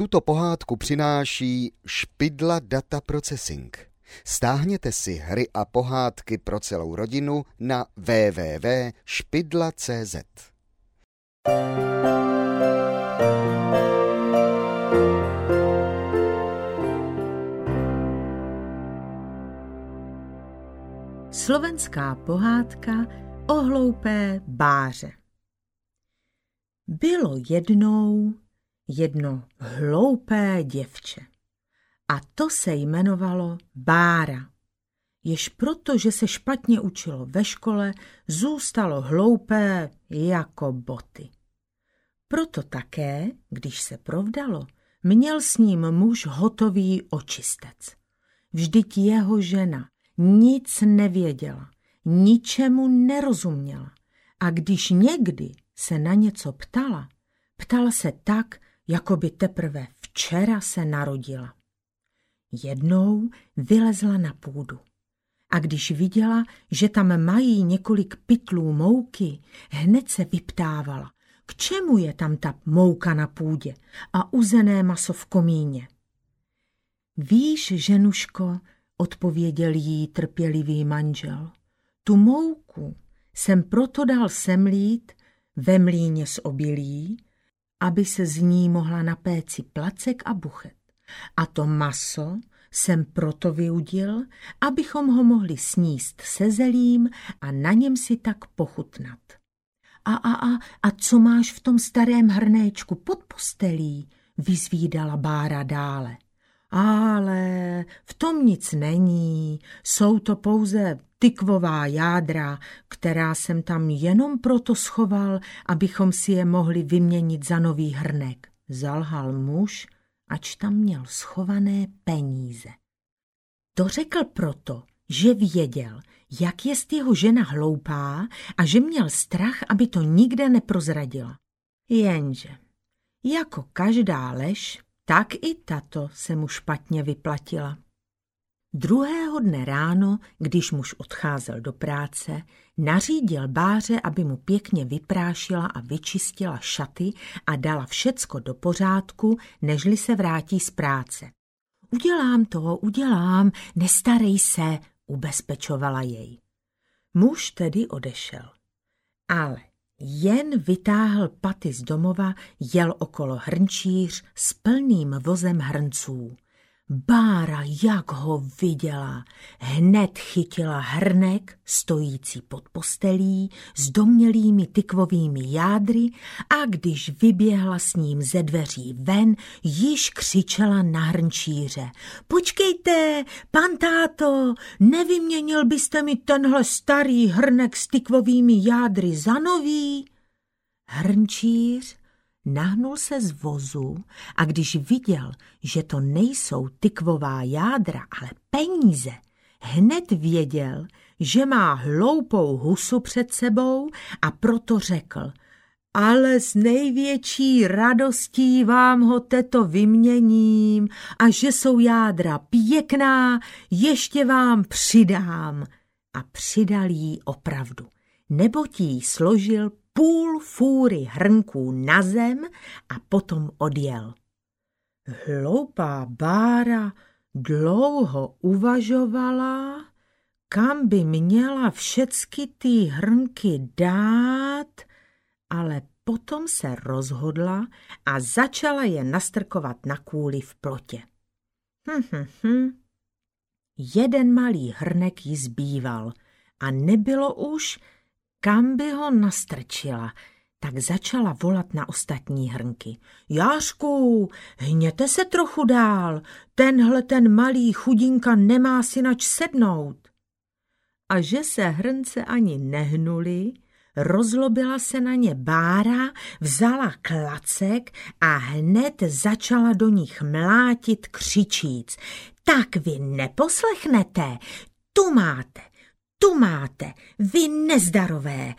Tuto pohádku přináší Špidla Data Processing. Stáhněte si hry a pohádky pro celou rodinu na www.špidla.cz. Slovenská pohádka o hloupé báře. Bylo jednou jedno hloupé děvče. A to se jmenovalo Bára. Jež proto, že se špatně učilo ve škole, zůstalo hloupé jako boty. Proto také, když se provdalo, měl s ním muž hotový očistec. Vždyť jeho žena nic nevěděla, ničemu nerozuměla. A když někdy se na něco ptala, ptala se tak, jako by teprve včera se narodila. Jednou vylezla na půdu. A když viděla, že tam mají několik pytlů mouky, hned se vyptávala, k čemu je tam ta mouka na půdě a uzené maso v komíně. Víš, ženuško, odpověděl jí trpělivý manžel, tu mouku jsem proto dal semlít ve mlíně z obilí, aby se z ní mohla napéci placek a buchet. A to maso jsem proto vyudil, abychom ho mohli sníst se zelím a na něm si tak pochutnat. A, a, a, a co máš v tom starém hrnéčku pod postelí? Vyzvídala Bára dále. Ale v tom nic není, jsou to pouze tykvová jádra, která jsem tam jenom proto schoval, abychom si je mohli vyměnit za nový hrnek. Zalhal muž, ač tam měl schované peníze. To řekl proto, že věděl, jak je jeho žena hloupá a že měl strach, aby to nikde neprozradila. Jenže, jako každá lež, tak i tato se mu špatně vyplatila. Druhého dne ráno, když muž odcházel do práce, nařídil Báře, aby mu pěkně vyprášila a vyčistila šaty a dala všecko do pořádku, nežli se vrátí z práce. Udělám to, udělám, nestarej se, ubezpečovala jej. Muž tedy odešel. Ale jen vytáhl paty z domova, jel okolo hrnčíř s plným vozem hrnců. Bára, jak ho viděla, hned chytila hrnek stojící pod postelí s domělými tykvovými jádry a když vyběhla s ním ze dveří ven, již křičela na hrnčíře. Počkejte, pan táto, nevyměnil byste mi tenhle starý hrnek s tykvovými jádry za nový? Hrnčíř Nahnul se z vozu a když viděl, že to nejsou tykvová jádra, ale peníze, hned věděl, že má hloupou husu před sebou a proto řekl, ale s největší radostí vám ho teto vyměním a že jsou jádra pěkná, ještě vám přidám. A přidal jí opravdu, nebo jí složil půl fůry hrnků na zem a potom odjel. Hloupá Bára dlouho uvažovala, kam by měla všecky ty hrnky dát, ale potom se rozhodla a začala je nastrkovat na kůli v plotě. Hm, hm, hm. Jeden malý hrnek jí zbýval a nebylo už, kam by ho nastrčila, tak začala volat na ostatní hrnky. Jářku, hněte se trochu dál, tenhle ten malý chudinka nemá si nač sednout. A že se hrnce ani nehnuli, rozlobila se na ně bára, vzala klacek a hned začala do nich mlátit křičíc. Tak vy neposlechnete, tu máte, tu máte, vy nezdarové,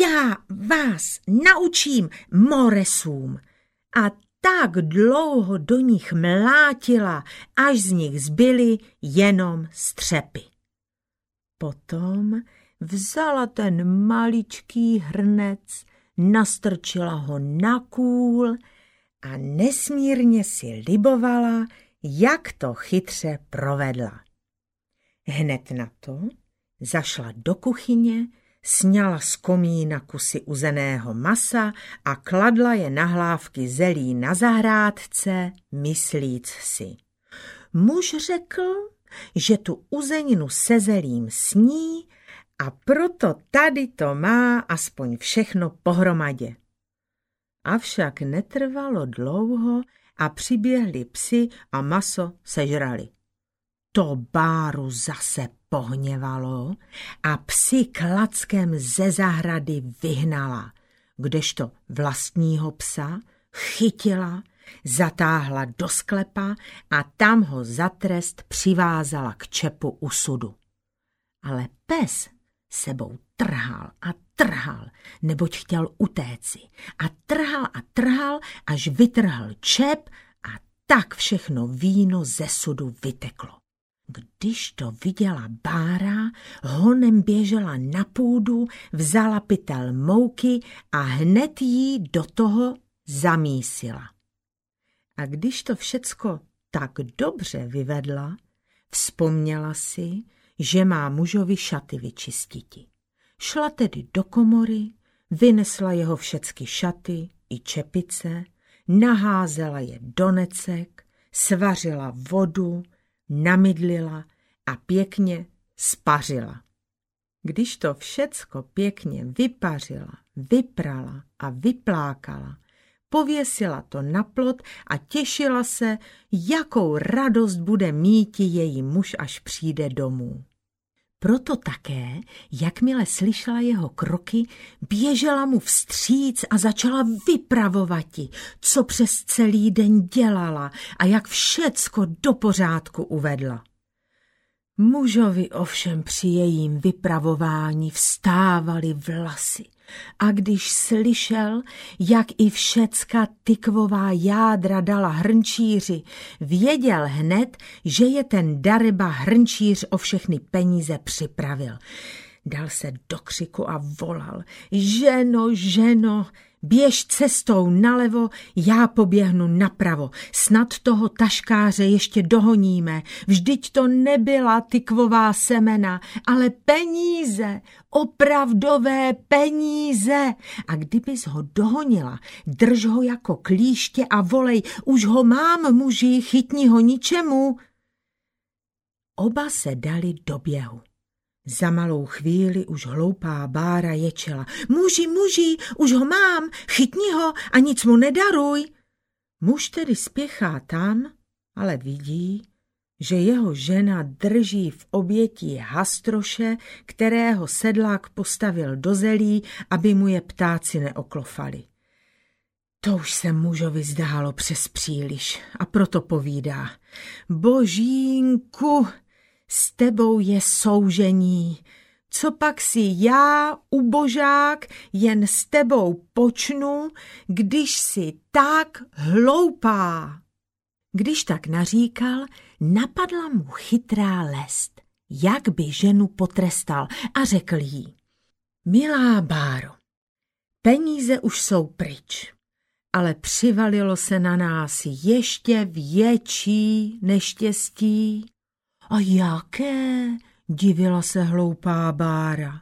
já vás naučím moresům. A tak dlouho do nich mlátila, až z nich zbyly jenom střepy. Potom vzala ten maličký hrnec, nastrčila ho na kůl a nesmírně si libovala, jak to chytře provedla. Hned na to zašla do kuchyně, sněla z komína kusy uzeného masa a kladla je na hlávky zelí na zahrádce, myslíc si. Muž řekl, že tu uzeninu se zelím sní a proto tady to má aspoň všechno pohromadě. Avšak netrvalo dlouho a přiběhli psi a maso sežrali. To Báru zase pohněvalo a psi klackem ze zahrady vyhnala, kdežto vlastního psa chytila, zatáhla do sklepa a tam ho za trest přivázala k čepu u sudu. Ale pes sebou trhal a trhal, neboť chtěl utéci. A trhal a trhal, až vytrhl čep a tak všechno víno ze sudu vyteklo. Když to viděla Bára, honem běžela na půdu, vzala pytel mouky a hned jí do toho zamísila. A když to všecko tak dobře vyvedla, vzpomněla si, že má mužovi šaty vyčistiti. Šla tedy do komory, vynesla jeho všecky šaty i čepice, naházela je do necek, svařila vodu, namydlila a pěkně spařila. Když to všecko pěkně vypařila, vyprala a vyplákala, pověsila to na plot a těšila se, jakou radost bude míti její muž, až přijde domů. Proto také, jakmile slyšela jeho kroky, běžela mu vstříc a začala vypravovati, co přes celý den dělala a jak všecko do pořádku uvedla. Mužovi ovšem při jejím vypravování vstávaly vlasy a když slyšel, jak i všecka tykvová jádra dala hrnčíři, věděl hned, že je ten Dareba hrnčíř o všechny peníze připravil. Dal se do křiku a volal, ženo, ženo, Běž cestou nalevo, já poběhnu napravo. Snad toho taškáře ještě dohoníme. Vždyť to nebyla tykvová semena, ale peníze, opravdové peníze. A kdybys ho dohonila, drž ho jako klíště a volej, už ho mám, muži, chytni ho ničemu. Oba se dali do běhu. Za malou chvíli už hloupá bára ječela. Muži, muži, už ho mám, chytni ho a nic mu nedaruj. Muž tedy spěchá tam, ale vidí, že jeho žena drží v obětí hastroše, kterého sedlák postavil do zelí, aby mu je ptáci neoklofali. To už se mužovi zdálo přes příliš a proto povídá. Božínku, s tebou je soužení. Co pak si já, ubožák, jen s tebou počnu, když si tak hloupá? Když tak naříkal, napadla mu chytrá lest, jak by ženu potrestal a řekl jí. Milá Báro, peníze už jsou pryč, ale přivalilo se na nás ještě větší neštěstí. A jaké? Divila se hloupá Bára.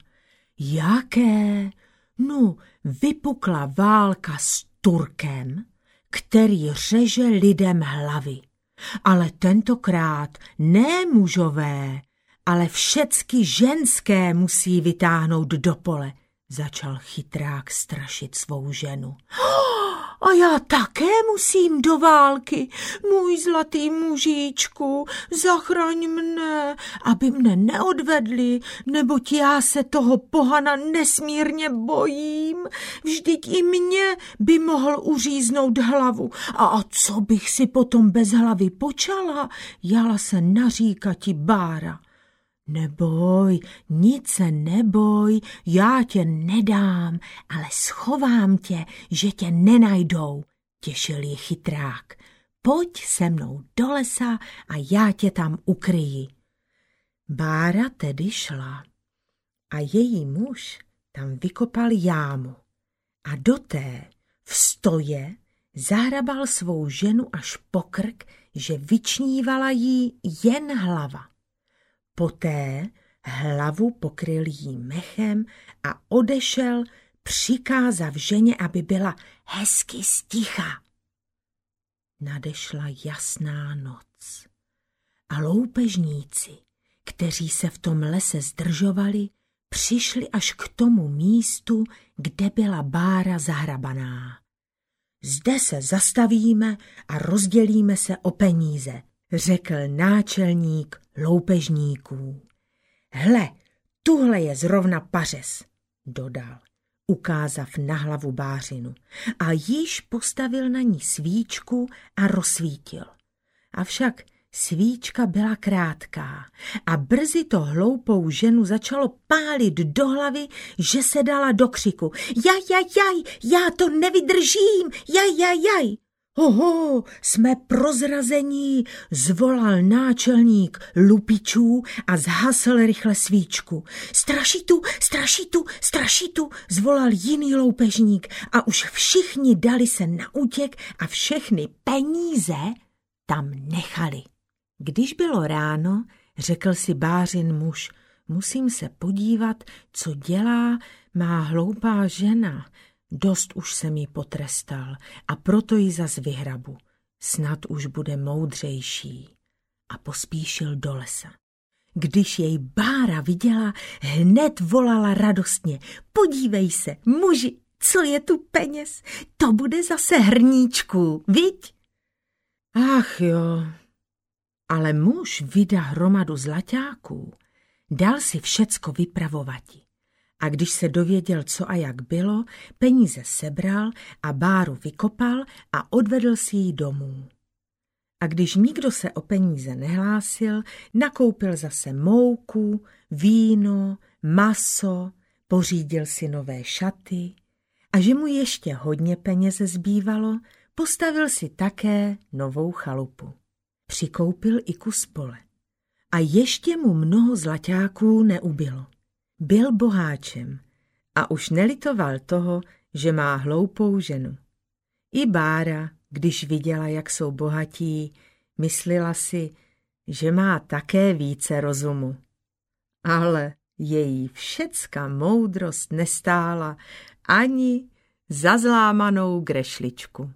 Jaké? No, vypukla válka s Turkem, který řeže lidem hlavy. Ale tentokrát ne mužové, ale všecky ženské musí vytáhnout do pole, začal chytrák strašit svou ženu. Oh! A já také musím do války, můj zlatý mužíčku, zachraň mne, aby mne neodvedli, neboť já se toho pohana nesmírně bojím. Vždyť i mě by mohl uříznout hlavu. A, a co bych si potom bez hlavy počala, jala se naříkati bára. Neboj, nic se neboj, já tě nedám, ale schovám tě, že tě nenajdou, těšil je chytrák. Pojď se mnou do lesa a já tě tam ukryji. Bára tedy šla a její muž tam vykopal jámu a do té v stoje zahrabal svou ženu až pokrk, že vyčnívala jí jen hlava. Poté hlavu pokryl jí mechem a odešel, přikázav ženě, aby byla hezky sticha. Nadešla jasná noc a loupežníci, kteří se v tom lese zdržovali, přišli až k tomu místu, kde byla bára zahrabaná. Zde se zastavíme a rozdělíme se o peníze, řekl náčelník loupežníků. Hle, tuhle je zrovna pařez, dodal, ukázav na hlavu bářinu a již postavil na ní svíčku a rozsvítil. Avšak Svíčka byla krátká a brzy to hloupou ženu začalo pálit do hlavy, že se dala do křiku. Jaj, jaj, jaj, já to nevydržím, jaj, jaj, jaj. Oho, jsme prozrazení, zvolal náčelník lupičů a zhasl rychle svíčku. Strašitu, strašitu, strašitu, zvolal jiný loupežník a už všichni dali se na útěk a všechny peníze tam nechali. Když bylo ráno, řekl si bářin muž, musím se podívat, co dělá má hloupá žena. Dost už se mi potrestal a proto ji zas vyhrabu. Snad už bude moudřejší. A pospíšil do lesa. Když jej Bára viděla, hned volala radostně. Podívej se, muži, co je tu peněz? To bude zase hrníčku, viď? Ach jo, ale muž vydá hromadu zlaťáků, dal si všecko vypravovati. A když se dověděl, co a jak bylo, peníze sebral a báru vykopal a odvedl si ji domů. A když nikdo se o peníze nehlásil, nakoupil zase mouku, víno, maso, pořídil si nové šaty a že mu ještě hodně peněze zbývalo, postavil si také novou chalupu přikoupil i kus pole. A ještě mu mnoho zlaťáků neubylo. Byl boháčem a už nelitoval toho, že má hloupou ženu. I Bára, když viděla, jak jsou bohatí, myslela si, že má také více rozumu. Ale její všecka moudrost nestála ani za zlámanou grešličku.